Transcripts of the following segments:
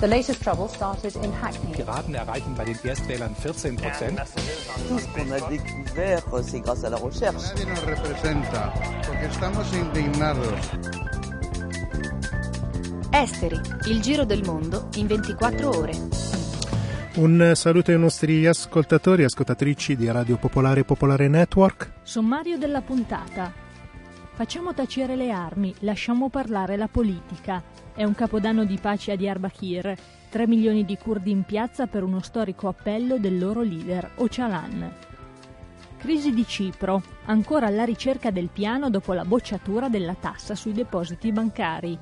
The latest trouble started in Hackney. Piraten erreichen bei den Erstwählern 14 Prozent. Tout ce qu'on a découvert, c'est grâce à la recherche. Nadie nos representa porque estamos indignados. Esteri, il giro del mondo in 24 ore. Un saluto ai nostri ascoltatori e ascoltatrici di Radio Popolare Popolare Network. Sommario della puntata. Facciamo tacere le armi, lasciamo parlare la politica. È un capodanno di pace a Diyarbakir. 3 milioni di curdi in piazza per uno storico appello del loro leader, Öcalan. Crisi di Cipro, ancora alla ricerca del piano dopo la bocciatura della tassa sui depositi bancari.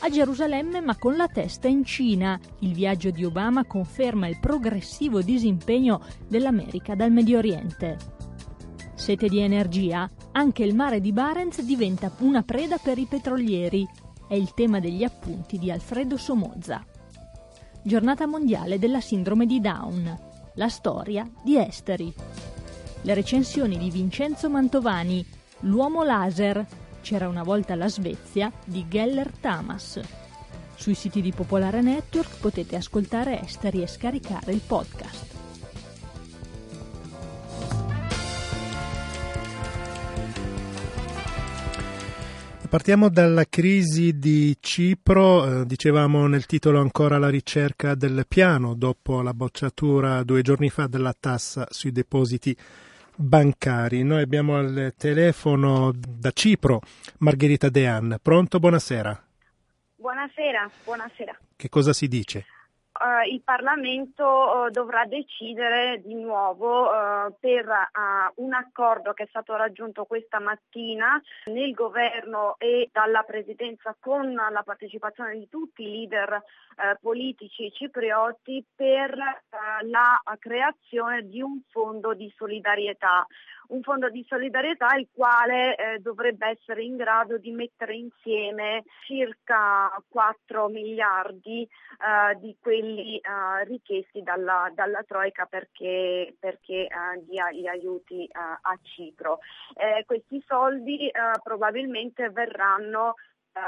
A Gerusalemme ma con la testa in Cina, il viaggio di Obama conferma il progressivo disimpegno dell'America dal Medio Oriente. Sete di energia, anche il mare di Barents diventa una preda per i petrolieri. È il tema degli appunti di Alfredo Somoza. Giornata mondiale della sindrome di Down. La storia di Esteri. Le recensioni di Vincenzo Mantovani. L'uomo laser. C'era una volta la Svezia di Geller Tamas. Sui siti di Popolare Network potete ascoltare Esteri e scaricare il podcast. Partiamo dalla crisi di Cipro, eh, dicevamo nel titolo ancora la ricerca del piano dopo la bocciatura due giorni fa della tassa sui depositi bancari. Noi abbiamo al telefono da Cipro Margherita Dean. Pronto? Buonasera. Buonasera, buonasera. Che cosa si dice? Uh, il Parlamento uh, dovrà decidere di nuovo uh, per un accordo che è stato raggiunto questa mattina nel governo e dalla Presidenza con la partecipazione di tutti i leader politici ciprioti per la creazione di un fondo di solidarietà un fondo di solidarietà il quale eh, dovrebbe essere in grado di mettere insieme circa 4 miliardi eh, di quelli eh, richiesti dalla, dalla, Troica perché, perché eh, dia gli aiuti eh, a Cipro. Eh, questi soldi probabilmente verranno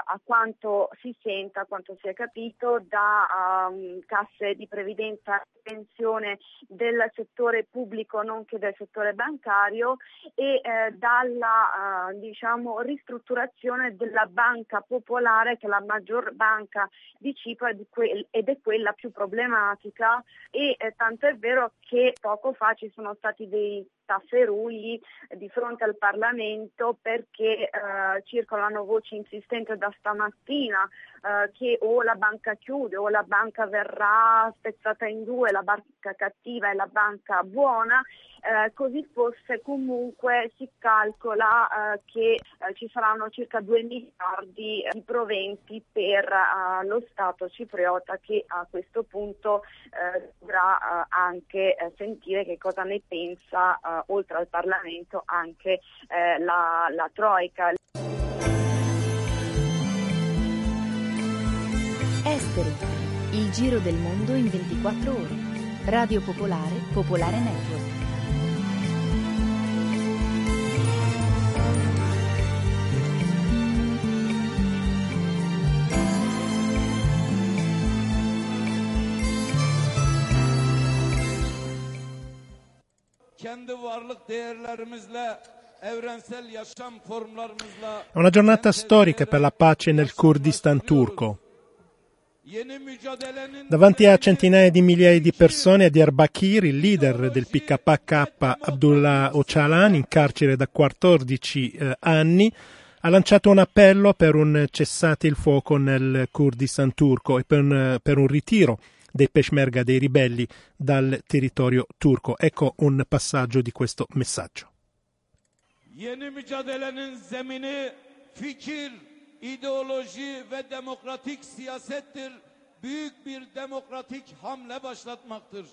a quanto si senta, a quanto si è capito, da um, casse di previdenza e pensione del settore pubblico nonché del settore bancario e eh, dalla uh, diciamo, ristrutturazione della banca popolare che è la maggior banca di Cipro ed, è quella più problematica. E eh, tanto è vero che poco fa ci sono stati dei tafferugli di fronte al Parlamento perché eh, circolano voci insistenti da stamattina eh, che o la banca chiude o la banca verrà spezzata in due, la banca cattiva e la banca buona, eh, così fosse comunque si calcola eh, che eh, ci saranno circa 2 miliardi di proventi per eh, lo Stato cipriota che a questo punto eh, dovrà anche sentire che cosa ne pensa oltre al Parlamento anche la, la Troica. Esteri, il giro del mondo in 24 ore. Radio Popolare, Popolare Network. È una giornata storica per la pace nel Kurdistan turco. Davanti a centinaia di migliaia di persone a Diyarbakir, il leader del PKK Abdullah Öcalan, in carcere da 14 eh, anni, ha lanciato un appello per un cessate il fuoco nel Kurdistan turco e per un, per un ritiro dei peshmerga dei ribelli dal territorio turco. Ecco un passaggio di questo messaggio. Yeni mücadelenin zemini fikir, ideoloji ve demokratik siyasettir. Büyük bir demokratik hamle başlatmaktır.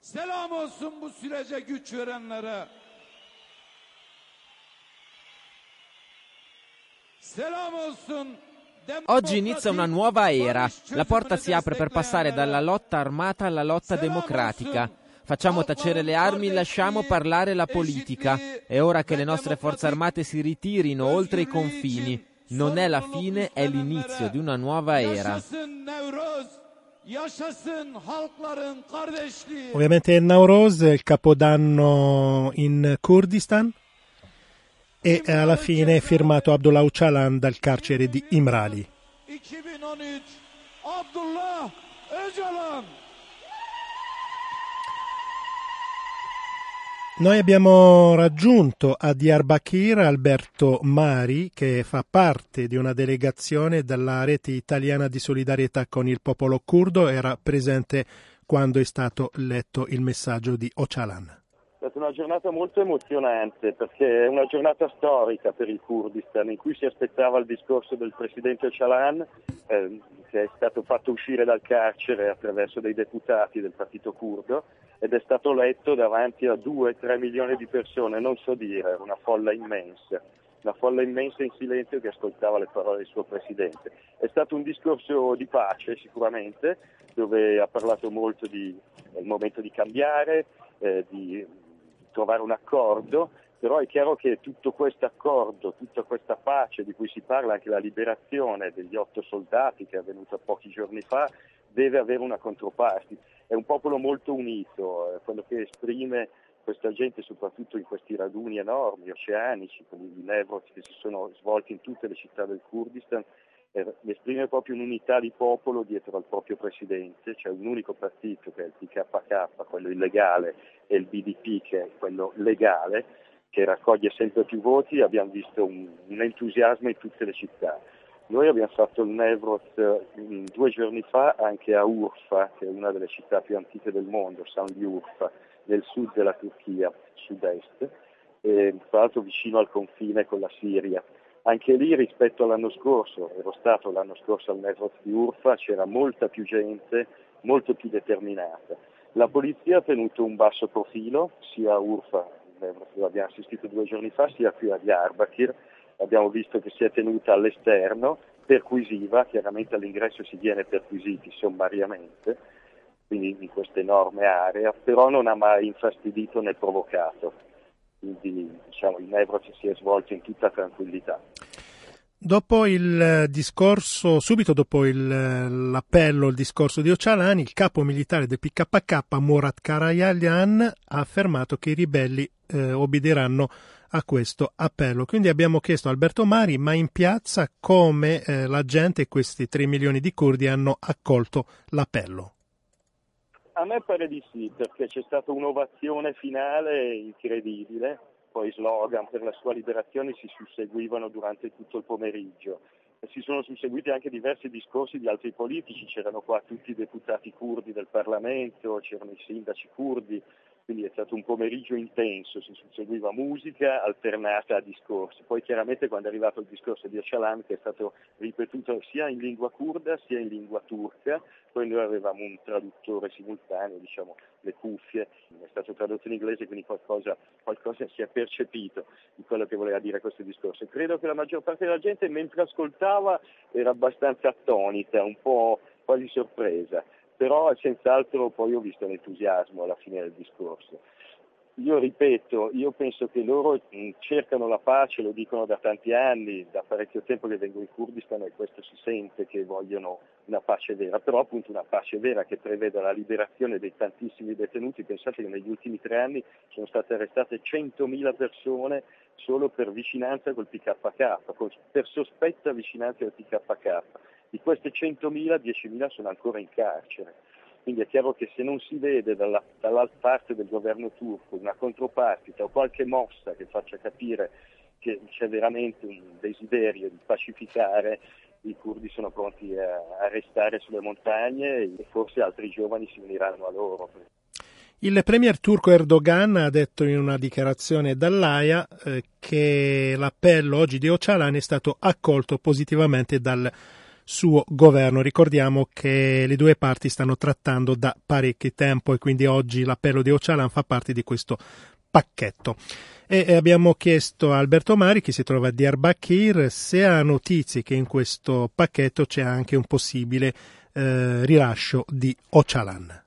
Selam olsun bu sürece güç verenlere. Selam olsun Oggi inizia una nuova era. La porta si apre per passare dalla lotta armata alla lotta democratica. Facciamo tacere le armi, lasciamo parlare la politica. È ora che le nostre forze armate si ritirino oltre i confini. Non è la fine, è l'inizio di una nuova era. Ovviamente è il capodanno in Kurdistan e alla fine è firmato Abdullah Öcalan dal carcere di Imrali. 2013 Abdullah Öcalan Noi abbiamo raggiunto a Diyarbakir Alberto Mari, che fa parte di una delegazione della rete italiana di solidarietà con il popolo curdo, era presente quando è stato letto il messaggio di Öcalan. È stata una giornata molto emozionante perché è una giornata storica per il Kurdistan in cui si aspettava il discorso del presidente Öcalan eh, che è stato fatto uscire dal carcere attraverso dei deputati del partito curdo ed è stato letto davanti a 2-3 milioni di persone, non so dire, una folla immensa, una folla immensa in silenzio che ascoltava le parole del suo presidente. È stato un discorso di pace sicuramente, dove ha parlato molto del momento di cambiare, eh, di trovare un accordo, però è chiaro che tutto questo accordo, tutta questa pace di cui si parla, anche la liberazione degli otto soldati che è avvenuta pochi giorni fa, deve avere una controparte è un popolo molto unito, eh, quello che esprime questa gente soprattutto in questi raduni enormi, oceanici, come i Nevrot che si sono svolti in tutte le città del Kurdistan, eh, esprime proprio un'unità di popolo dietro al proprio presidente, c'è un unico partito che è il PKK, quello illegale, e il BDP che è quello legale, che raccoglie sempre più voti, abbiamo visto un, un entusiasmo in tutte le città. Noi abbiamo fatto il Nevrot mm, due giorni fa anche a Urfa, che è una delle città più antiche del mondo, San di Urfa, nel sud della Turchia, sud-est, e, tra l'altro vicino al confine con la Siria. Anche lì rispetto all'anno scorso, ero stato l'anno scorso al Nevrot di Urfa, c'era molta più gente, molto più determinata. La polizia ha tenuto un basso profilo, sia a Urfa, dove abbiamo assistito due giorni fa, sia qui a Diyarbakir, abbiamo visto che si è tenuta all'esterno, perquisiva, chiaramente all'ingresso si viene perquisiti sommariamente, quindi in questa enorme area, però non ha mai infastidito né provocato. Quindi diciamo, il Nevro si è svolto in tutta tranquillità. Dopo il discorso, subito dopo il, l'appello, il discorso di Ocalani, il capo militare del PKK, Murat Karayalyan, ha affermato che i ribelli eh, obbediranno a questo appello. Quindi abbiamo chiesto a Alberto Mari, ma in piazza come eh, la gente, questi 3 milioni di curdi, hanno accolto l'appello? A me pare di sì, perché c'è stata un'ovazione finale incredibile, poi slogan per la sua liberazione si susseguivano durante tutto il pomeriggio. Si sono susseguiti anche diversi discorsi di altri politici, c'erano qua tutti i deputati curdi del Parlamento, c'erano i sindaci curdi, quindi è stato un pomeriggio intenso, si susseguiva musica alternata a discorsi. Poi chiaramente quando è arrivato il discorso di Öcalan che è stato ripetuto sia in lingua kurda sia in lingua turca, poi noi avevamo un traduttore simultaneo, diciamo le cuffie, è stato tradotto in inglese quindi qualcosa, qualcosa si è percepito di quello che voleva dire questo discorso. Credo che la maggior parte della gente mentre ascoltava era abbastanza attonita, un po' quasi sorpresa però senz'altro poi ho visto l'entusiasmo alla fine del discorso. Io ripeto, io penso che loro mm, cercano la pace, lo dicono da tanti anni, da parecchio tempo che vengo in Kurdistan e questo si sente che vogliono una pace vera, però appunto una pace vera che preveda la liberazione dei tantissimi detenuti. Pensate che negli ultimi tre anni sono state arrestate 100.000 persone solo per vicinanza col PKK, per sospetta vicinanza al PKK. Di queste 100.000, 10.000 sono ancora in carcere. Quindi è chiaro che se non si vede dalla, dall'altra parte del governo turco una contropartita o qualche mossa che faccia capire che c'è veramente un desiderio di pacificare, i curdi sono pronti a, a restare sulle montagne e forse altri giovani si uniranno a loro. Il premier turco Erdogan ha detto in una dichiarazione dall'AIA eh, che l'appello oggi di Öcalan è stato accolto positivamente dal suo governo. Ricordiamo che le due parti stanno trattando da parecchio tempo e quindi oggi l'appello di Ocalan fa parte di questo pacchetto. E abbiamo chiesto a Alberto Mari, che si trova a Diyarbakir, se ha notizie che in questo pacchetto c'è anche un possibile eh, rilascio di Ocalan.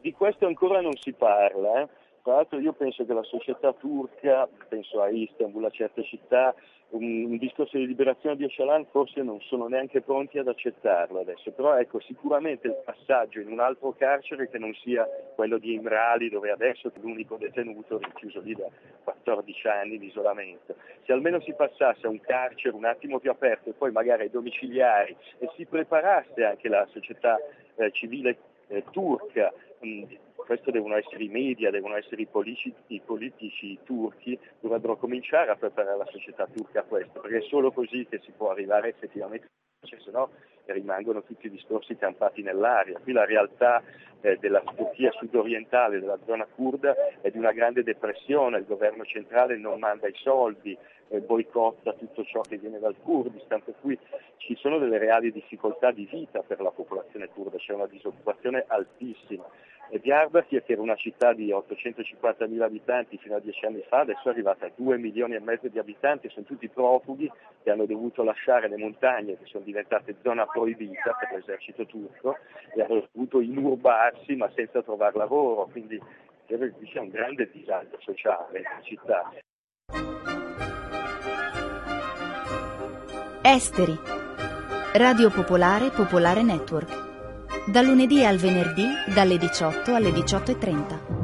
Di questo ancora non si parla. Eh? Tra l'altro io penso che la società turca, penso a Istanbul, a certe città, un, un, discorso di liberazione di Öcalan forse non sono neanche pronti ad accettarlo adesso, però ecco sicuramente il passaggio in un altro carcere che non sia quello di Imrali dove adesso è l'unico detenuto rinchiuso lì da 14 anni di isolamento, se almeno si passasse a un carcere un attimo più aperto e poi magari ai domiciliari e si preparasse anche la società eh, civile eh, turca. Mh, questo devono essere i media, devono essere i politici, i politici, turchi, dovrebbero cominciare a preparare la società turca a questo, perché è solo così che si può arrivare effettivamente, se no rimangono tutti i discorsi campati nell'aria. Qui la realtà eh, della Turchia sudorientale, della zona kurda, è di una grande depressione, il governo centrale non manda i soldi, eh, boicotta tutto ciò che viene dal Kurdistan, per cui ci sono delle reali difficoltà di vita per la popolazione kurda, c'è una disoccupazione altissima. E Diyarbakir, che era una città di 850.000 abitanti fino a dieci anni fa, adesso è arrivata a 2 milioni e mezzo di abitanti, sono tutti profughi che hanno dovuto lasciare le montagne che sono diventate zona proibita per l'esercito turco e hanno dovuto inurbarsi ma senza trovare lavoro, quindi sia un grande disagio sociale in città. Esteri. Radio Popolare Popolare Network. Da lunedì al venerdì dalle 18 alle 18.30.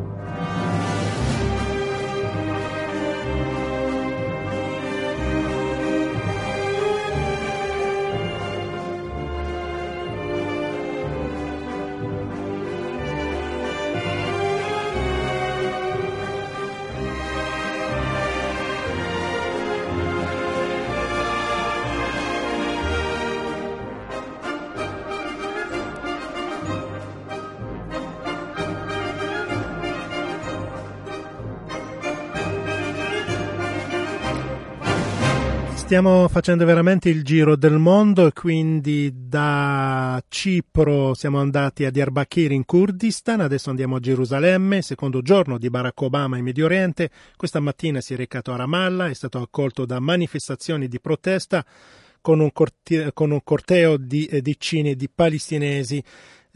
Stiamo facendo veramente il giro del mondo e quindi da Cipro siamo andati a Diyarbakir in Kurdistan, adesso andiamo a Gerusalemme, secondo giorno di Barack Obama in Medio Oriente. Questa mattina si è recato a Ramallah, è stato accolto da manifestazioni di protesta con un, corteo di eh, decine di palestinesi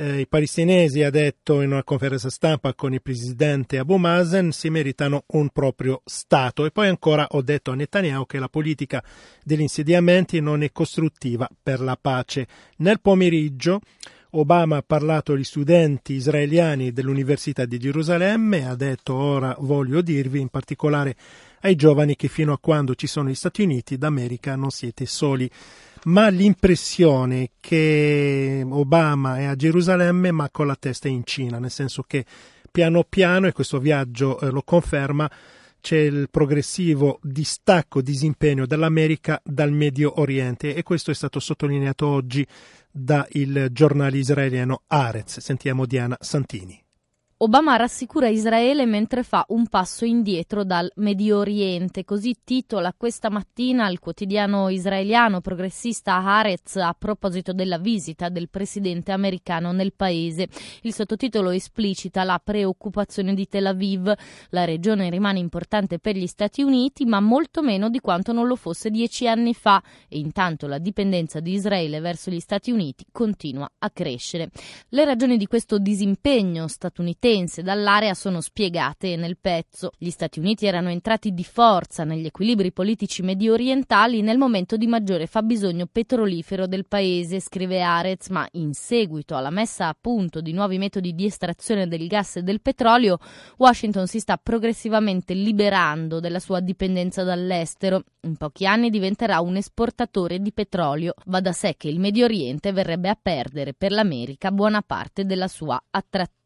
eh, i palestinesi, ha detto in una conferenza stampa con il presidente Abu Mazen, si meritano un proprio Stato. E poi ancora ho detto a Netanyahu che la politica degli insediamenti non è costruttiva per la pace. Nel pomeriggio Obama ha parlato agli studenti israeliani dell'Università di Gerusalemme, ha detto ora voglio dirvi in particolare ai giovani che fino a quando ci sono gli Stati Uniti d'America non siete soli ma l'impressione che Obama è a Gerusalemme ma con la testa in Cina, nel senso che piano piano, e questo viaggio eh, lo conferma, c'è il progressivo distacco, disimpegno dell'America dal Medio Oriente e questo è stato sottolineato oggi dal giornale israeliano Arez. Sentiamo Diana Santini. Obama rassicura Israele mentre fa un passo indietro dal Medio Oriente, così titola questa mattina il quotidiano israeliano progressista Haaretz a proposito della visita del presidente americano nel paese. Il sottotitolo esplicita la preoccupazione di Tel Aviv. La regione rimane importante per gli Stati Uniti, ma molto meno di quanto non lo fosse dieci anni fa e intanto la dipendenza di Israele verso gli Stati Uniti continua a crescere. Le ragioni di questo disimpegno statunitense statunitense dall'area sono spiegate nel pezzo. Gli Stati Uniti erano entrati di forza negli equilibri politici medio orientali nel momento di maggiore fabbisogno petrolifero del paese, scrive Arez, ma in seguito alla messa a punto di nuovi metodi di estrazione del gas e del petrolio, Washington si sta progressivamente liberando della sua dipendenza dall'estero. In pochi anni diventerà un esportatore di petrolio. Va da sé che il Medio Oriente verrebbe a perdere per l'America buona parte della sua attrattiva.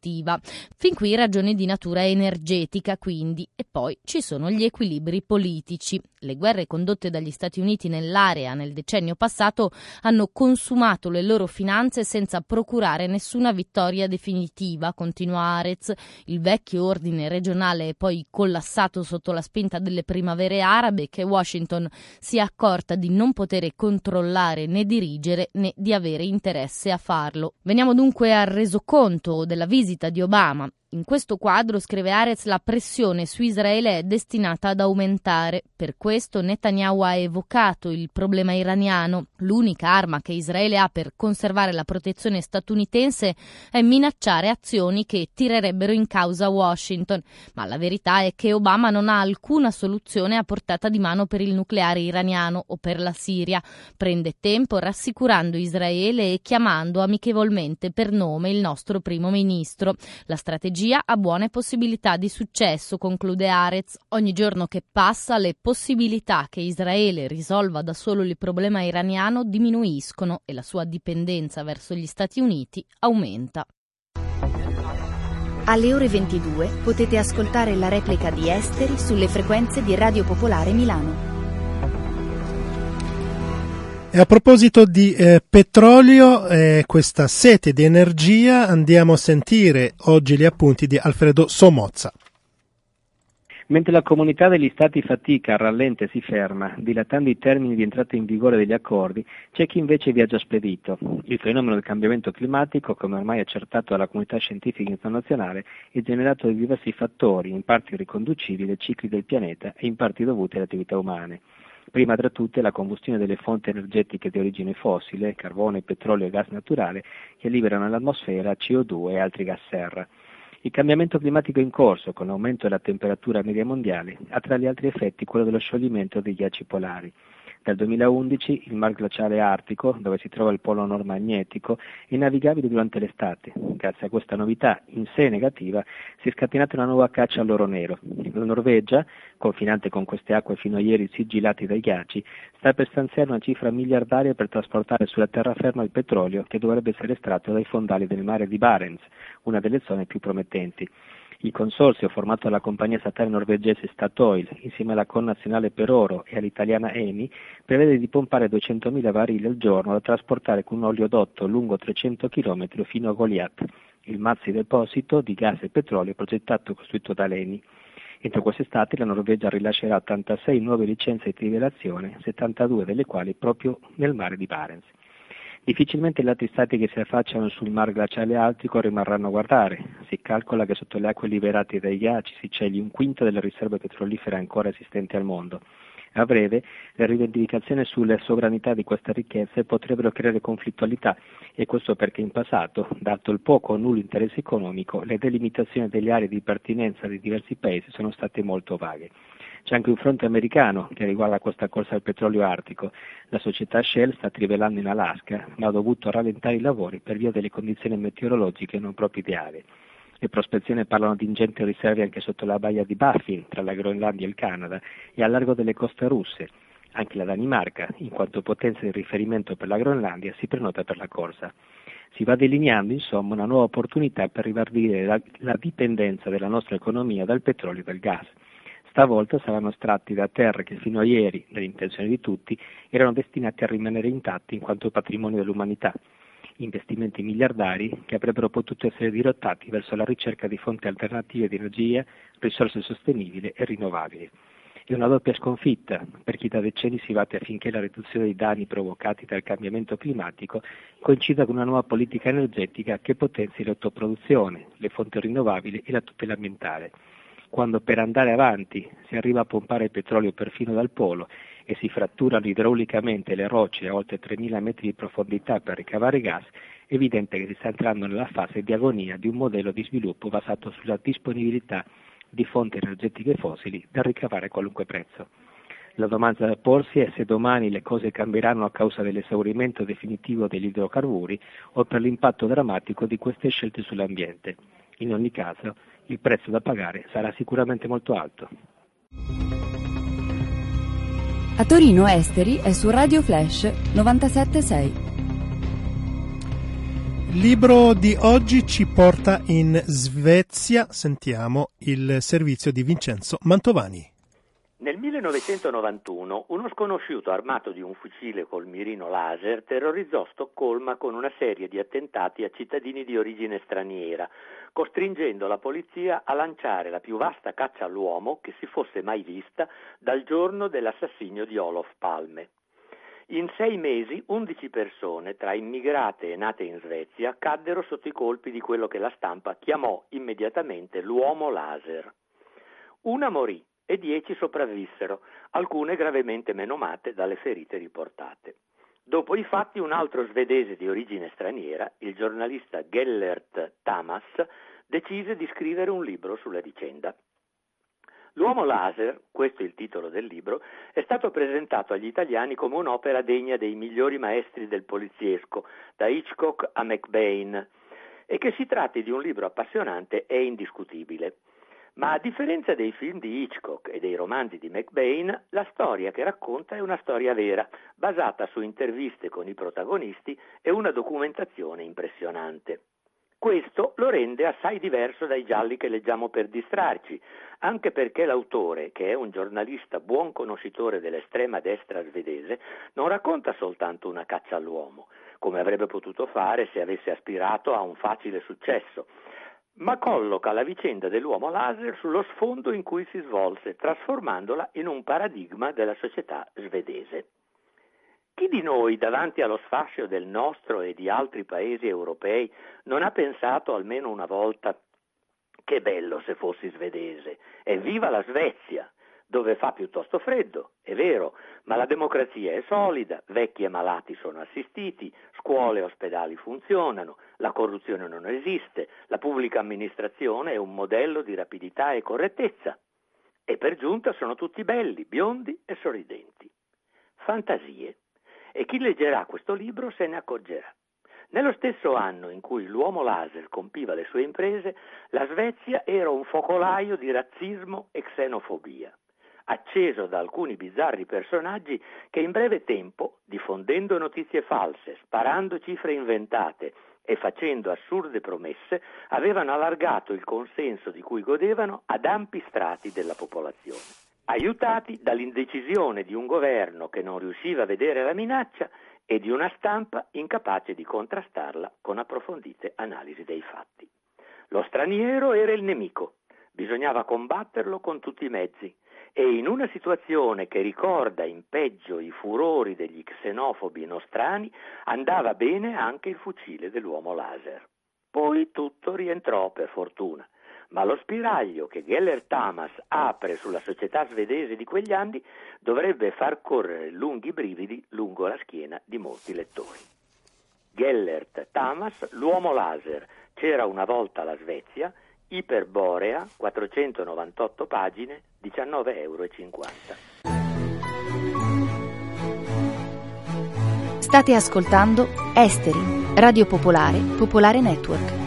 Fin qui ragioni di natura energetica, quindi, e poi ci sono gli equilibri politici. Le guerre condotte dagli Stati Uniti nell'area nel decennio passato hanno consumato le loro finanze senza procurare nessuna vittoria definitiva, continua Arez. Il vecchio ordine regionale è poi collassato sotto la spinta delle primavere arabe che Washington si è accorta di non poter controllare né dirigere né di avere interesse a farlo. Veniamo dunque al resoconto della visita di Obama In questo quadro, scrive Arez, la pressione su Israele è destinata ad aumentare. Per questo Netanyahu ha evocato il problema iraniano. L'unica arma che Israele ha per conservare la protezione statunitense è minacciare azioni che tirerebbero in causa Washington. Ma la verità è che Obama non ha alcuna soluzione a portata di mano per il nucleare iraniano o per la Siria. Prende tempo rassicurando Israele e chiamando amichevolmente per nome il nostro primo ministro. La strategia strategia ha buone possibilità di successo, conclude Arez. Ogni giorno che passa le possibilità che Israele risolva da solo il problema iraniano diminuiscono e la sua dipendenza verso gli Stati Uniti aumenta. Alle ore 22 potete ascoltare la replica di Esteri sulle frequenze di Radio Popolare Milano. E a proposito di eh, petrolio e eh, questa sete di energia, andiamo a sentire oggi gli appunti di Alfredo Somozza. Mentre la comunità degli Stati fatica, rallenta e si ferma, dilatando i termini di entrata in vigore degli accordi, c'è chi invece viaggia spedito. Il fenomeno del cambiamento climatico, come ormai accertato dalla comunità scientifica internazionale, è generato da diversi fattori, in parte riconducibili ai cicli del pianeta e in parte dovuti alle attività umane. Prima tra tutte la combustione delle fonti energetiche di origine fossile, carbone, petrolio e gas naturale, che liberano nell'atmosfera CO2 e altri gas serra. Il cambiamento climatico in corso, con l'aumento della temperatura media mondiale, ha tra gli altri effetti quello dello scioglimento dei ghiacci polari. Dal 2011 il mar glaciale artico, dove si trova il polo nord magnetico, è navigabile durante l'estate. Grazie a questa novità, in sé negativa, si è scatenata una nuova caccia all'oro nero. La Norvegia, confinante con queste acque fino a ieri sigillate dai ghiacci, sta per stanziare una cifra miliardaria per trasportare sulla terraferma il petrolio che dovrebbe essere estratto dai fondali del mare di Barents, una delle zone più promettenti. Il consorzio, formato dalla compagnia statale norvegese Statoil, insieme alla connazionale per oro e all'italiana Eni, prevede di pompare 200.000 barili al giorno da trasportare con un oleodotto lungo 300 km fino a Goliath, il mazzi deposito di gas e petrolio progettato e costruito da Eni. Entro quest'estate la Norvegia rilascerà 86 nuove licenze di trivellazione, 72 delle quali proprio nel mare di Barents. Difficilmente gli altri stati che si affacciano sul mar glaciale artico rimarranno a guardare. Si calcola che sotto le acque liberate dai ghiacci si celi un quinto delle riserve petrolifere ancora esistenti al mondo. A breve, le rivendicazioni sulle sovranità di queste ricchezze potrebbero creare conflittualità e questo perché in passato, dato il poco o nullo interesse economico, le delimitazioni delle aree di pertinenza di diversi paesi sono state molto vaghe. C'è anche un fronte americano che riguarda questa corsa al petrolio artico. La società Shell sta trivellando in Alaska, ma ha dovuto rallentare i lavori per via delle condizioni meteorologiche non proprio ideali. Le prospezioni parlano di ingenti riserve anche sotto la baia di Baffin, tra la Groenlandia e il Canada, e a largo delle coste russe. Anche la Danimarca, in quanto potenza di riferimento per la Groenlandia, si prenota per la corsa. Si va delineando insomma una nuova opportunità per ribadire la, la dipendenza della nostra economia dal petrolio e dal gas stavolta saranno estratti da terre che fino a ieri, nell'intenzione di tutti, erano destinati a rimanere intatti in quanto patrimonio dell'umanità. Investimenti miliardari che avrebbero potuto essere dirottati verso la ricerca di fonti alternative di energia, risorse sostenibili e rinnovabili. È una doppia sconfitta per chi da decenni si batte affinché la riduzione dei danni provocati dal cambiamento climatico coincida con una nuova politica energetica che potenzi l'autoproduzione, le fonti rinnovabili e la tutela ambientale quando per andare avanti si arriva a pompare petrolio perfino dal polo e si fratturano idraulicamente le rocce a oltre 3.000 metri di profondità per ricavare gas, è evidente che si sta entrando nella fase di agonia di un modello di sviluppo basato sulla disponibilità di fonti energetiche fossili da ricavare a qualunque prezzo. La domanda da porsi è se domani le cose cambieranno a causa dell'esaurimento definitivo degli idrocarburi o per l'impatto drammatico di queste scelte sull'ambiente. In ogni caso, il prezzo da pagare sarà sicuramente molto alto. A Torino Esteri è su Radio Flash 976. Il libro di oggi ci porta in Svezia, sentiamo il servizio di Vincenzo Mantovani. Nel 1991 uno sconosciuto armato di un fucile col mirino laser terrorizzò Stoccolma con una serie di attentati a cittadini di origine straniera, costringendo la polizia a lanciare la più vasta caccia all'uomo che si fosse mai vista dal giorno dell'assassinio di Olof Palme. In sei mesi 11 persone, tra immigrate e nate in Svezia, caddero sotto i colpi di quello che la stampa chiamò immediatamente l'uomo laser. Una morì e dieci sopravvissero, alcune gravemente menomate dalle ferite riportate. Dopo i fatti un altro svedese di origine straniera, il giornalista Gellert Tamas, decise di scrivere un libro sulla vicenda. L'uomo laser, questo è il titolo del libro, è stato presentato agli italiani come un'opera degna dei migliori maestri del poliziesco, da Hitchcock a McBain, e che si tratti di un libro appassionante è indiscutibile. Ma a differenza dei film di Hitchcock e dei romanzi di McBain, la storia che racconta è una storia vera, basata su interviste con i protagonisti e una documentazione impressionante. Questo lo rende assai diverso dai gialli che leggiamo per distrarci, anche perché l'autore, che è un giornalista buon conoscitore dell'estrema destra svedese, non racconta soltanto una caccia all'uomo, come avrebbe potuto fare se avesse aspirato a un facile successo, ma colloca la vicenda dell'uomo laser sullo sfondo in cui si svolse, trasformandola in un paradigma della società svedese. Chi di noi, davanti allo sfascio del nostro e di altri paesi europei, non ha pensato almeno una volta che bello se fossi svedese, evviva la Svezia, dove fa piuttosto freddo, è vero, ma la democrazia è solida, vecchi e malati sono assistiti, scuole e ospedali funzionano, la corruzione non esiste, la pubblica amministrazione è un modello di rapidità e correttezza. E per giunta sono tutti belli, biondi e sorridenti. Fantasie e chi leggerà questo libro se ne accorgerà. Nello stesso anno in cui l'uomo laser compiva le sue imprese, la Svezia era un focolaio di razzismo e xenofobia, acceso da alcuni bizzarri personaggi che in breve tempo, diffondendo notizie false, sparando cifre inventate e facendo assurde promesse, avevano allargato il consenso di cui godevano ad ampi strati della popolazione. Aiutati dall'indecisione di un governo che non riusciva a vedere la minaccia e di una stampa incapace di contrastarla con approfondite analisi dei fatti. Lo straniero era il nemico, bisognava combatterlo con tutti i mezzi e in una situazione che ricorda in peggio i furori degli xenofobi nostrani andava bene anche il fucile dell'uomo laser. Poi tutto rientrò per fortuna ma lo spiraglio che Gellert Tamas apre sulla società svedese di quegli anni dovrebbe far correre lunghi brividi lungo la schiena di molti lettori. Gellert Tamas, l'uomo laser, c'era una volta la Svezia, Iperborea, 498 pagine, 19,50 euro. State ascoltando Esteri, Radio Popolare, Popolare Network.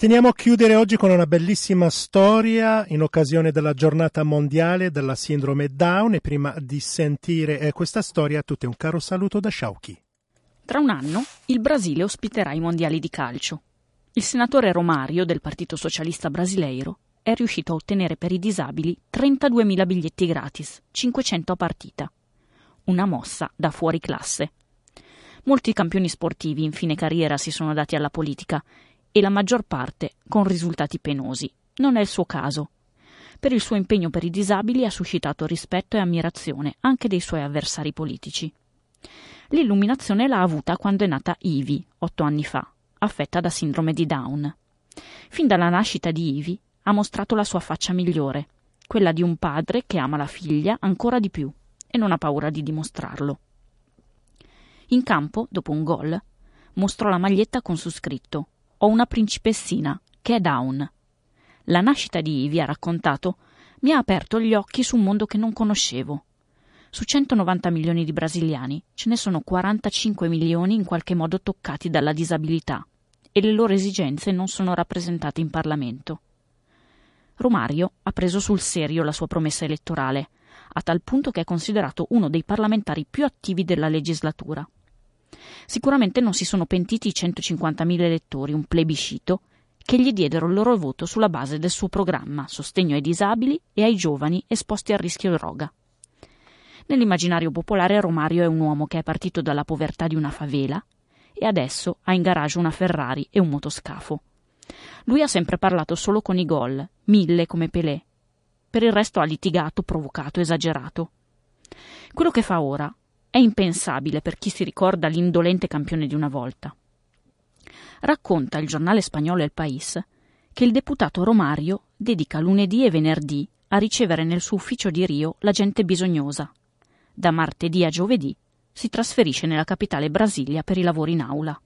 Teniamo a chiudere oggi con una bellissima storia in occasione della giornata mondiale della sindrome Down e prima di sentire eh, questa storia a tutti un caro saluto da Sciauchi. Tra un anno il Brasile ospiterà i mondiali di calcio. Il senatore Romario del Partito Socialista Brasileiro è riuscito a ottenere per i disabili 32.000 biglietti gratis, 500 a partita. Una mossa da fuori classe. Molti campioni sportivi in fine carriera si sono dati alla politica e la maggior parte con risultati penosi. Non è il suo caso. Per il suo impegno per i disabili ha suscitato rispetto e ammirazione anche dei suoi avversari politici. L'illuminazione l'ha avuta quando è nata Ivy, otto anni fa, affetta da sindrome di Down. Fin dalla nascita di Ivy ha mostrato la sua faccia migliore, quella di un padre che ama la figlia ancora di più e non ha paura di dimostrarlo. In campo, dopo un gol, mostrò la maglietta con su scritto ho una principessina, che è Down. La nascita di Ivy, ha raccontato, mi ha aperto gli occhi su un mondo che non conoscevo. Su 190 milioni di brasiliani ce ne sono 45 milioni in qualche modo toccati dalla disabilità e le loro esigenze non sono rappresentate in Parlamento. Romario ha preso sul serio la sua promessa elettorale, a tal punto che è considerato uno dei parlamentari più attivi della legislatura. Sicuramente non si sono pentiti i 150.000 elettori, un plebiscito, che gli diedero il loro voto sulla base del suo programma sostegno ai disabili e ai giovani esposti al rischio droga. Nell'immaginario popolare Romario è un uomo che è partito dalla povertà di una favela e adesso ha in garage una Ferrari e un motoscafo. Lui ha sempre parlato solo con i gol, mille come Pelé. Per il resto ha litigato, provocato, esagerato. Quello che fa ora è impensabile per chi si ricorda l'indolente campione di una volta. Racconta il giornale spagnolo El País che il deputato Romario dedica lunedì e venerdì a ricevere nel suo ufficio di Rio la gente bisognosa. Da martedì a giovedì si trasferisce nella capitale Brasilia per i lavori in aula.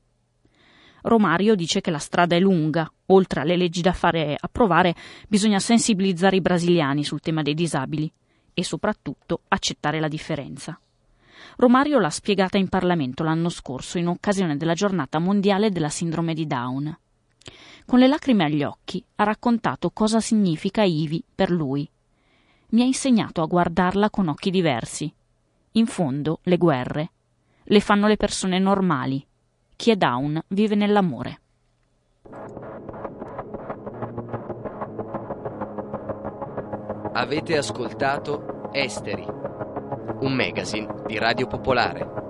Romario dice che la strada è lunga, oltre alle leggi da fare approvare, bisogna sensibilizzare i brasiliani sul tema dei disabili e soprattutto accettare la differenza. Romario l'ha spiegata in Parlamento l'anno scorso in occasione della giornata mondiale della sindrome di Down. Con le lacrime agli occhi ha raccontato cosa significa IVI per lui. Mi ha insegnato a guardarla con occhi diversi. In fondo, le guerre le fanno le persone normali. Chi è down vive nell'amore. Avete ascoltato Esteri un magazine di Radio Popolare.